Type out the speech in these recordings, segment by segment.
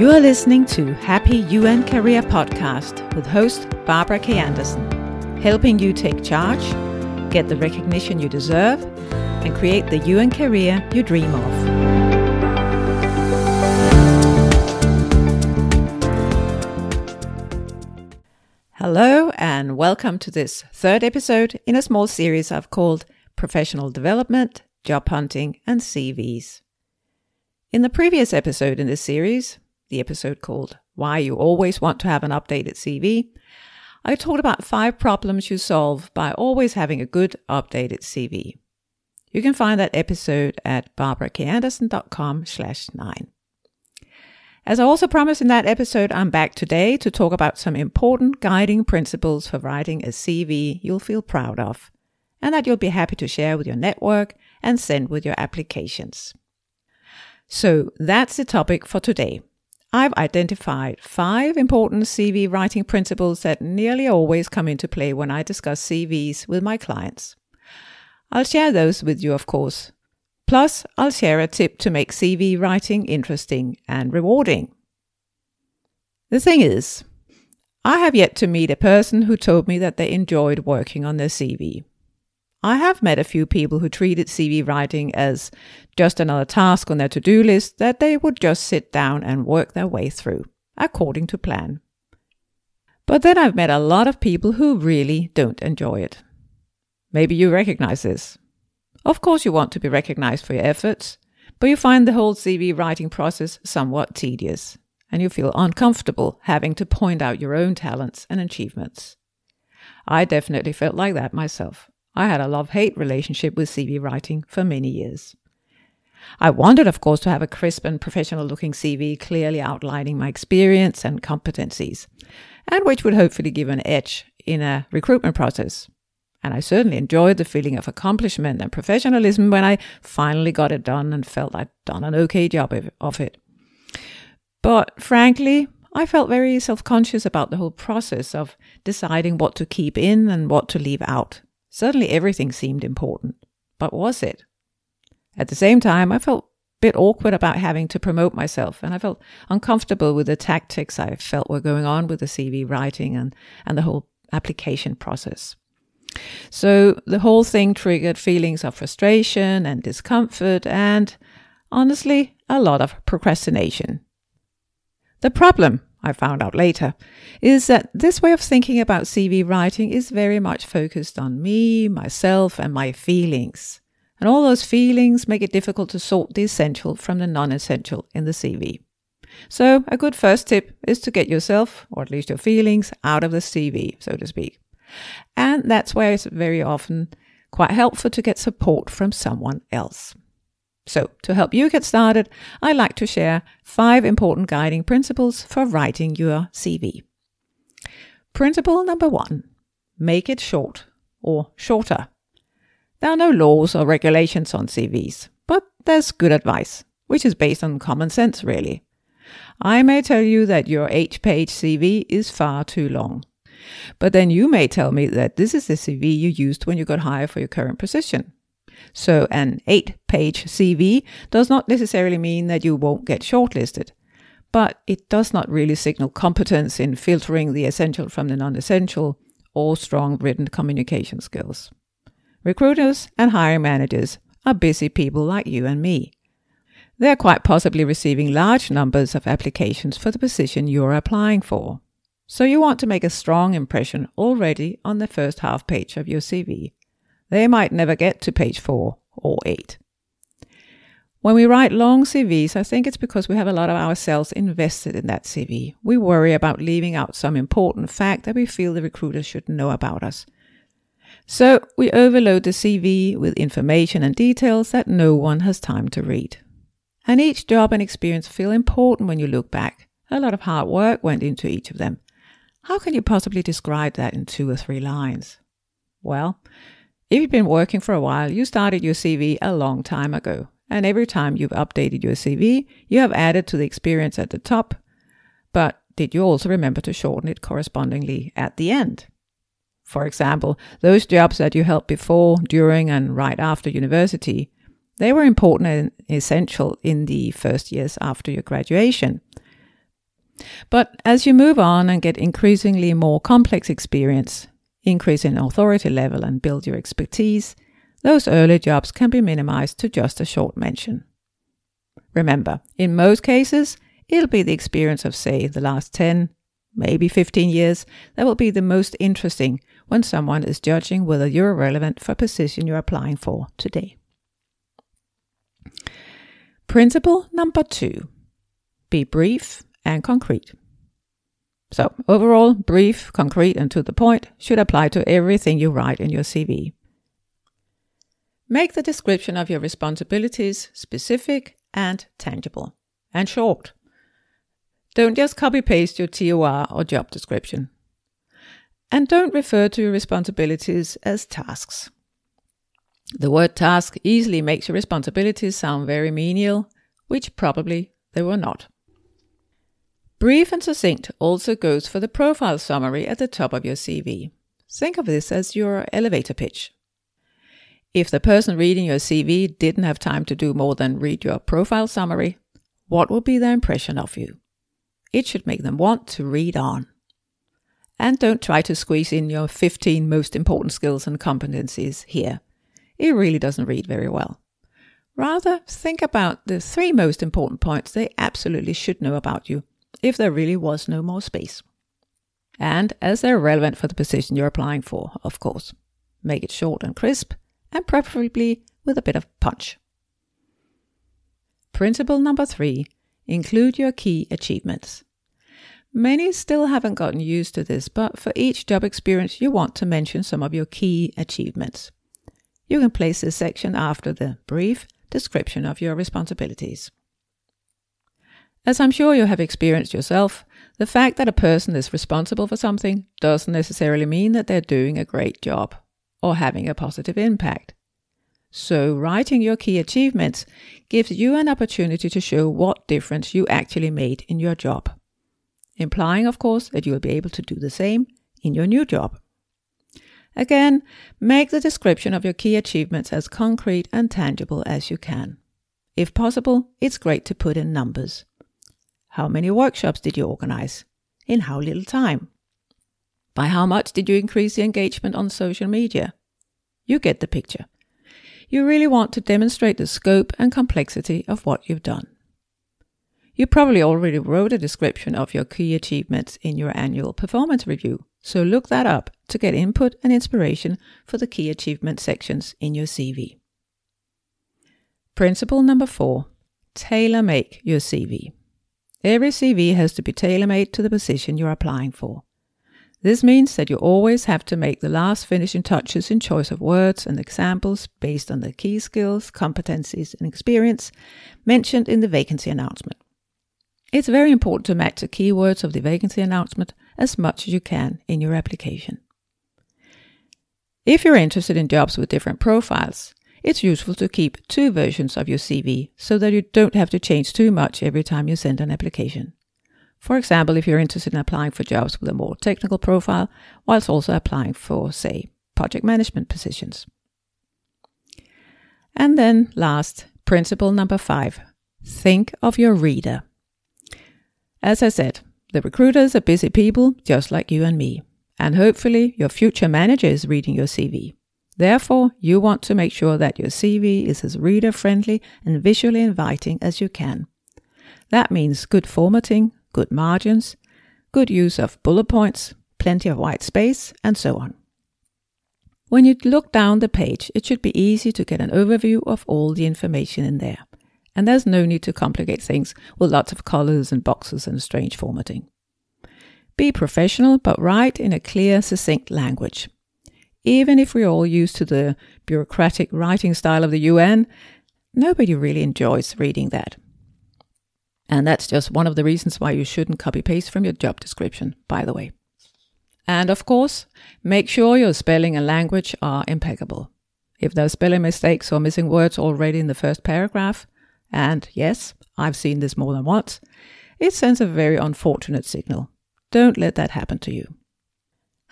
You are listening to Happy UN Career Podcast with host Barbara K. Anderson, helping you take charge, get the recognition you deserve, and create the UN career you dream of. Hello, and welcome to this third episode in a small series I've called Professional Development, Job Hunting, and CVs. In the previous episode in this series, the episode called Why You Always Want to Have an Updated CV, I talked about five problems you solve by always having a good updated CV. You can find that episode at barbarakanderson.com slash nine. As I also promised in that episode, I'm back today to talk about some important guiding principles for writing a CV you'll feel proud of and that you'll be happy to share with your network and send with your applications. So that's the topic for today. I've identified five important CV writing principles that nearly always come into play when I discuss CVs with my clients. I'll share those with you, of course. Plus, I'll share a tip to make CV writing interesting and rewarding. The thing is, I have yet to meet a person who told me that they enjoyed working on their CV. I have met a few people who treated CV writing as just another task on their to do list that they would just sit down and work their way through, according to plan. But then I've met a lot of people who really don't enjoy it. Maybe you recognize this. Of course, you want to be recognized for your efforts, but you find the whole CV writing process somewhat tedious, and you feel uncomfortable having to point out your own talents and achievements. I definitely felt like that myself. I had a love hate relationship with CV writing for many years. I wanted, of course, to have a crisp and professional looking CV clearly outlining my experience and competencies, and which would hopefully give an edge in a recruitment process. And I certainly enjoyed the feeling of accomplishment and professionalism when I finally got it done and felt I'd done an okay job of it. But frankly, I felt very self conscious about the whole process of deciding what to keep in and what to leave out. Suddenly everything seemed important. But was it? At the same time, I felt a bit awkward about having to promote myself, and I felt uncomfortable with the tactics I felt were going on with the CV writing and, and the whole application process. So the whole thing triggered feelings of frustration and discomfort, and honestly, a lot of procrastination. The problem I found out later, is that this way of thinking about CV writing is very much focused on me, myself, and my feelings. And all those feelings make it difficult to sort the essential from the non essential in the CV. So, a good first tip is to get yourself, or at least your feelings, out of the CV, so to speak. And that's where it's very often quite helpful to get support from someone else. So, to help you get started, I like to share five important guiding principles for writing your CV. Principle number one make it short or shorter. There are no laws or regulations on CVs, but there's good advice, which is based on common sense, really. I may tell you that your eight page CV is far too long. But then you may tell me that this is the CV you used when you got hired for your current position. So an eight page CV does not necessarily mean that you won't get shortlisted, but it does not really signal competence in filtering the essential from the non essential or strong written communication skills. Recruiters and hiring managers are busy people like you and me. They're quite possibly receiving large numbers of applications for the position you're applying for. So you want to make a strong impression already on the first half page of your CV. They might never get to page four or eight. When we write long CVs, I think it's because we have a lot of ourselves invested in that CV. We worry about leaving out some important fact that we feel the recruiter should know about us. So we overload the CV with information and details that no one has time to read. And each job and experience feel important when you look back. A lot of hard work went into each of them. How can you possibly describe that in two or three lines? Well, if you've been working for a while, you started your CV a long time ago. And every time you've updated your CV, you have added to the experience at the top. But did you also remember to shorten it correspondingly at the end? For example, those jobs that you held before, during, and right after university, they were important and essential in the first years after your graduation. But as you move on and get increasingly more complex experience, increase in authority level, and build your expertise, those early jobs can be minimized to just a short mention. Remember, in most cases, it'll be the experience of, say, the last 10, maybe 15 years that will be the most interesting when someone is judging whether you're relevant for a position you're applying for today. Principle number two be brief and concrete. So, overall, brief, concrete, and to the point should apply to everything you write in your CV. Make the description of your responsibilities specific and tangible and short. Don't just copy paste your TOR or job description. And don't refer to your responsibilities as tasks. The word task easily makes your responsibilities sound very menial, which probably they were not. Brief and succinct also goes for the profile summary at the top of your CV. Think of this as your elevator pitch. If the person reading your CV didn't have time to do more than read your profile summary, what would be their impression of you? It should make them want to read on. And don't try to squeeze in your 15 most important skills and competencies here. It really doesn't read very well. Rather, think about the three most important points they absolutely should know about you if there really was no more space. And as they're relevant for the position you're applying for, of course. Make it short and crisp, and preferably with a bit of punch. Principle number three include your key achievements. Many still haven't gotten used to this, but for each job experience, you want to mention some of your key achievements. You can place this section after the brief description of your responsibilities. As I'm sure you have experienced yourself, the fact that a person is responsible for something doesn't necessarily mean that they're doing a great job or having a positive impact. So, writing your key achievements gives you an opportunity to show what difference you actually made in your job, implying, of course, that you will be able to do the same in your new job. Again, make the description of your key achievements as concrete and tangible as you can. If possible, it's great to put in numbers. How many workshops did you organize? In how little time? By how much did you increase the engagement on social media? You get the picture. You really want to demonstrate the scope and complexity of what you've done. You probably already wrote a description of your key achievements in your annual performance review, so look that up to get input and inspiration for the key achievement sections in your CV. Principle number four tailor make your CV. Every CV has to be tailor made to the position you're applying for. This means that you always have to make the last finishing touches in choice of words and examples based on the key skills, competencies, and experience mentioned in the vacancy announcement. It's very important to match the keywords of the vacancy announcement as much as you can in your application. If you're interested in jobs with different profiles, it's useful to keep two versions of your CV so that you don't have to change too much every time you send an application. For example, if you're interested in applying for jobs with a more technical profile, whilst also applying for, say, project management positions. And then, last, principle number five think of your reader. As I said, the recruiters are busy people just like you and me, and hopefully your future manager is reading your CV. Therefore, you want to make sure that your CV is as reader friendly and visually inviting as you can. That means good formatting, good margins, good use of bullet points, plenty of white space, and so on. When you look down the page, it should be easy to get an overview of all the information in there. And there's no need to complicate things with lots of colors and boxes and strange formatting. Be professional, but write in a clear, succinct language. Even if we're all used to the bureaucratic writing style of the UN, nobody really enjoys reading that. And that's just one of the reasons why you shouldn't copy paste from your job description, by the way. And of course, make sure your spelling and language are impeccable. If there's spelling mistakes or missing words already in the first paragraph, and yes, I've seen this more than once, it sends a very unfortunate signal. Don't let that happen to you.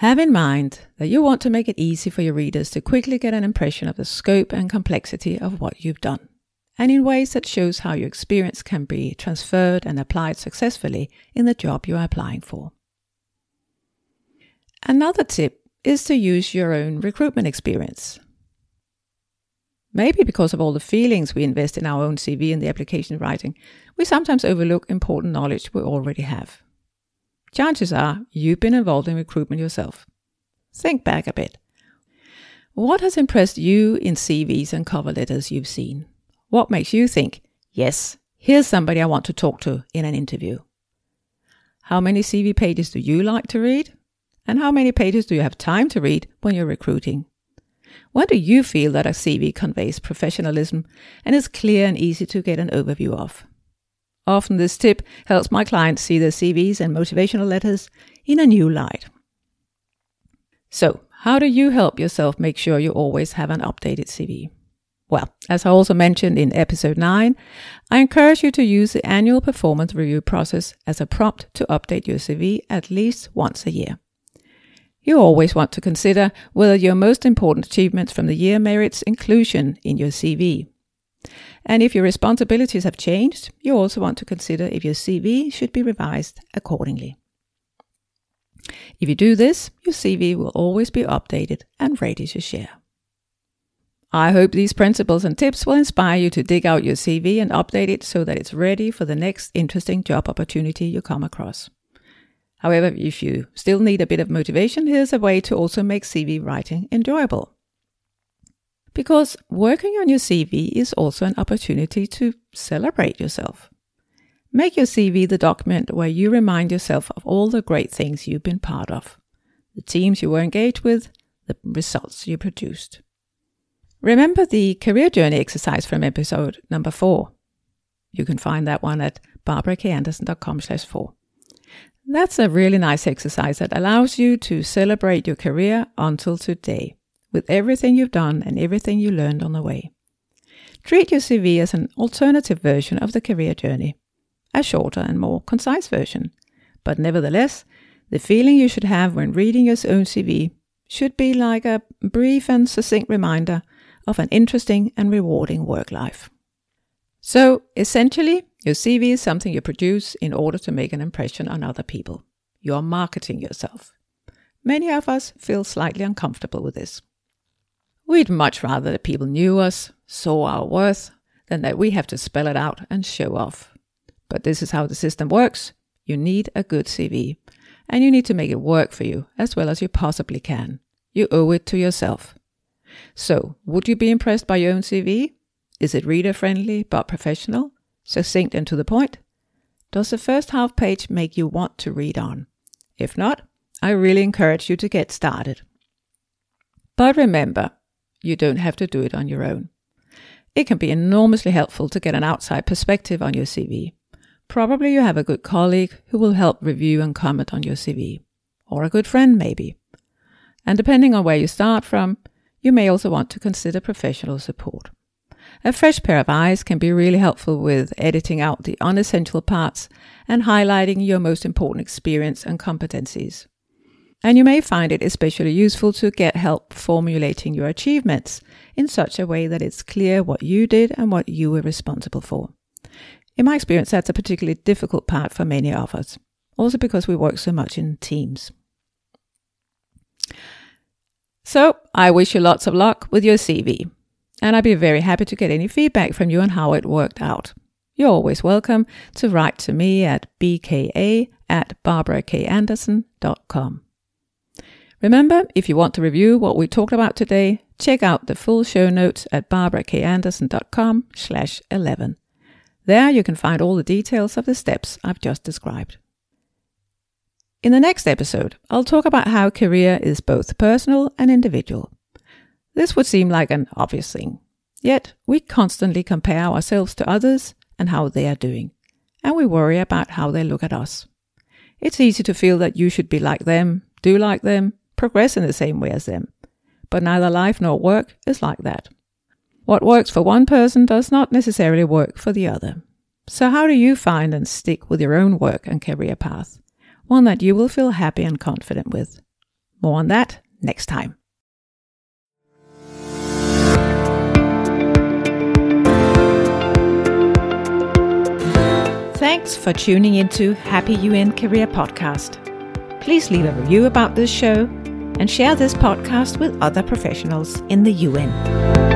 Have in mind that you want to make it easy for your readers to quickly get an impression of the scope and complexity of what you've done. and in ways that shows how your experience can be transferred and applied successfully in the job you are applying for. Another tip is to use your own recruitment experience. Maybe because of all the feelings we invest in our own CV and the application writing, we sometimes overlook important knowledge we already have. Chances are you've been involved in recruitment yourself. Think back a bit. What has impressed you in CVs and cover letters you've seen? What makes you think, yes, here's somebody I want to talk to in an interview? How many CV pages do you like to read? And how many pages do you have time to read when you're recruiting? When do you feel that a CV conveys professionalism and is clear and easy to get an overview of? Often this tip helps my clients see their CVs and motivational letters in a new light. So, how do you help yourself make sure you always have an updated CV? Well, as I also mentioned in episode 9, I encourage you to use the annual performance review process as a prompt to update your CV at least once a year. You always want to consider whether your most important achievements from the year merits inclusion in your CV. And if your responsibilities have changed, you also want to consider if your CV should be revised accordingly. If you do this, your CV will always be updated and ready to share. I hope these principles and tips will inspire you to dig out your CV and update it so that it's ready for the next interesting job opportunity you come across. However, if you still need a bit of motivation, here's a way to also make CV writing enjoyable. Because working on your CV is also an opportunity to celebrate yourself. Make your CV the document where you remind yourself of all the great things you've been part of, the teams you were engaged with, the results you produced. Remember the career journey exercise from episode number four. You can find that one at barbarakanderson.com slash four. That's a really nice exercise that allows you to celebrate your career until today with everything you've done and everything you learned on the way. Treat your CV as an alternative version of the career journey, a shorter and more concise version. But nevertheless, the feeling you should have when reading your own CV should be like a brief and succinct reminder of an interesting and rewarding work life. So, essentially, your CV is something you produce in order to make an impression on other people. You are marketing yourself. Many of us feel slightly uncomfortable with this. We'd much rather that people knew us, saw our worth, than that we have to spell it out and show off. But this is how the system works. You need a good CV, and you need to make it work for you as well as you possibly can. You owe it to yourself. So, would you be impressed by your own CV? Is it reader friendly but professional? succinct and to the point? Does the first half page make you want to read on? If not, I really encourage you to get started. But remember, you don't have to do it on your own. It can be enormously helpful to get an outside perspective on your CV. Probably you have a good colleague who will help review and comment on your CV, or a good friend maybe. And depending on where you start from, you may also want to consider professional support. A fresh pair of eyes can be really helpful with editing out the unessential parts and highlighting your most important experience and competencies. And you may find it especially useful to get help formulating your achievements in such a way that it's clear what you did and what you were responsible for. In my experience, that's a particularly difficult part for many of us, also because we work so much in teams. So, I wish you lots of luck with your CV and I'd be very happy to get any feedback from you on how it worked out. You're always welcome to write to me at bka at barbarakanderson.com. Remember, if you want to review what we talked about today, check out the full show notes at barbarakanderson.com slash 11. There you can find all the details of the steps I've just described. In the next episode, I'll talk about how career is both personal and individual. This would seem like an obvious thing. Yet, we constantly compare ourselves to others and how they are doing, and we worry about how they look at us. It's easy to feel that you should be like them, do like them, progress in the same way as them. But neither life nor work is like that. What works for one person does not necessarily work for the other. So, how do you find and stick with your own work and career path? One that you will feel happy and confident with. More on that next time. Thanks for tuning into Happy UN Career Podcast. Please leave a review about this show and share this podcast with other professionals in the UN.